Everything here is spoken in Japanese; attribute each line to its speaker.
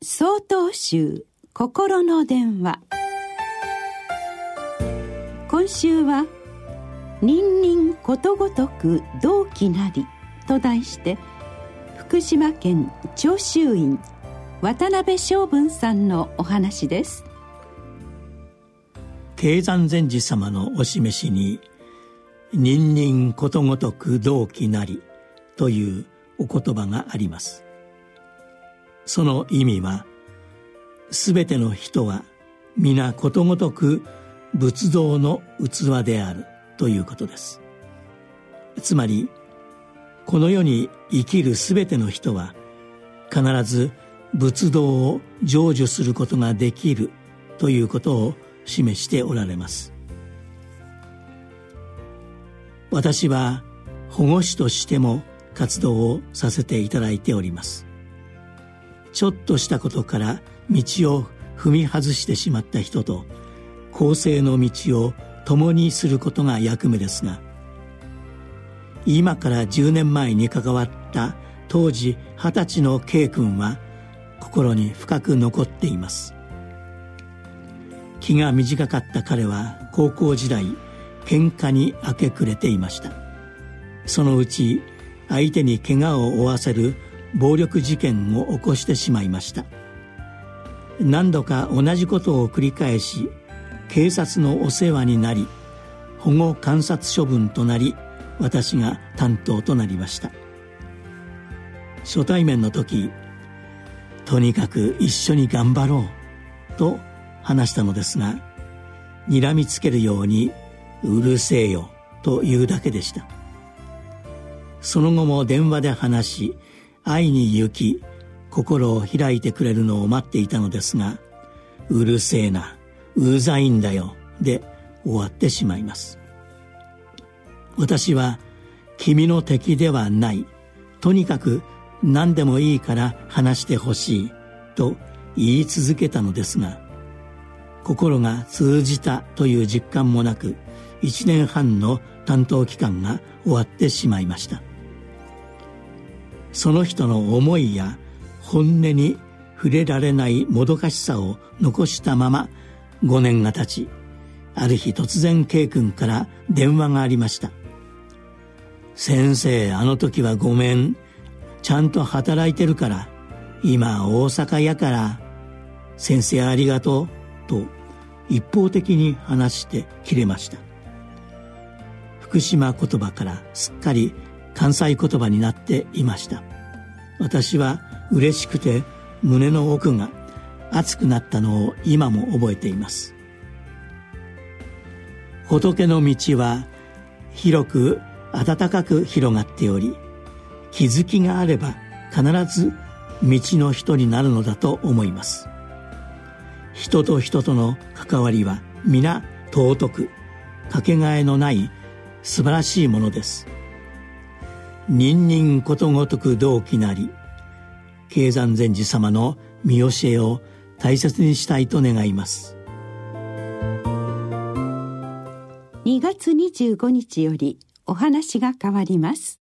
Speaker 1: 総統集心の電話。今週は「人人ことごとく同期なり」と題して福島県長州院渡辺昌文さんのお話です。
Speaker 2: 経山禅師様のお示しに「人人ことごとく同期なり」というお言葉があります。その意味は全ての人は皆ことごとく仏道の器であるということです。つまりこの世に生きる全ての人は必ず仏道を成就することができるということを示しておられます。私は保護司としても活動をさせていただいております。ちょっとしたことから道を踏み外してしまった人と公正の道を共にすることが役目ですが今から10年前に関わった当時二十歳の K 君は心に深く残っています。気が短かった彼は高校時代喧嘩に明け暮れていました。そのうち相手に怪我を負わせる暴力事件を起こしてしまいました。何度か同じことを繰り返し警察のお世話になり保護観察処分となり私が担当となりました。初対面の時とにかく一緒に頑張ろうと話したのですが睨みつけるように「うるせえよ」というだけでした。その後も電話で話し会いに行き心を開いてくれるのを待っていたのですが「うるせえなうざいんだよ」で終わってしまいます。私は君の敵ではないとにかく何でもいいから話してほしいと言い続けたのですが心が通じたという実感もなく1年半の担当期間が終わってしまいました。その人の思いや本音に触れられないもどかしさを残したまま5年が経ちある日突然 K 君から電話がありました「先生あの時はごめん。ちゃんと働いてるから。今大阪やから。先生ありがとう」と一方的に話して切れました。福島言葉からすっかり関西言葉になっていました。私は嬉しくて胸の奥が熱くなったのを今も覚えています。仏の道は広く暖かく広がっており気づきがあれば必ず道の人になるのだと思います。人と人との関わりは皆尊くかけがえのない素晴らしいものです。人人ことごとく同期なり経山禅師様の見教えを大切にしたいと願います。
Speaker 1: 2月25日よりお話が変わります。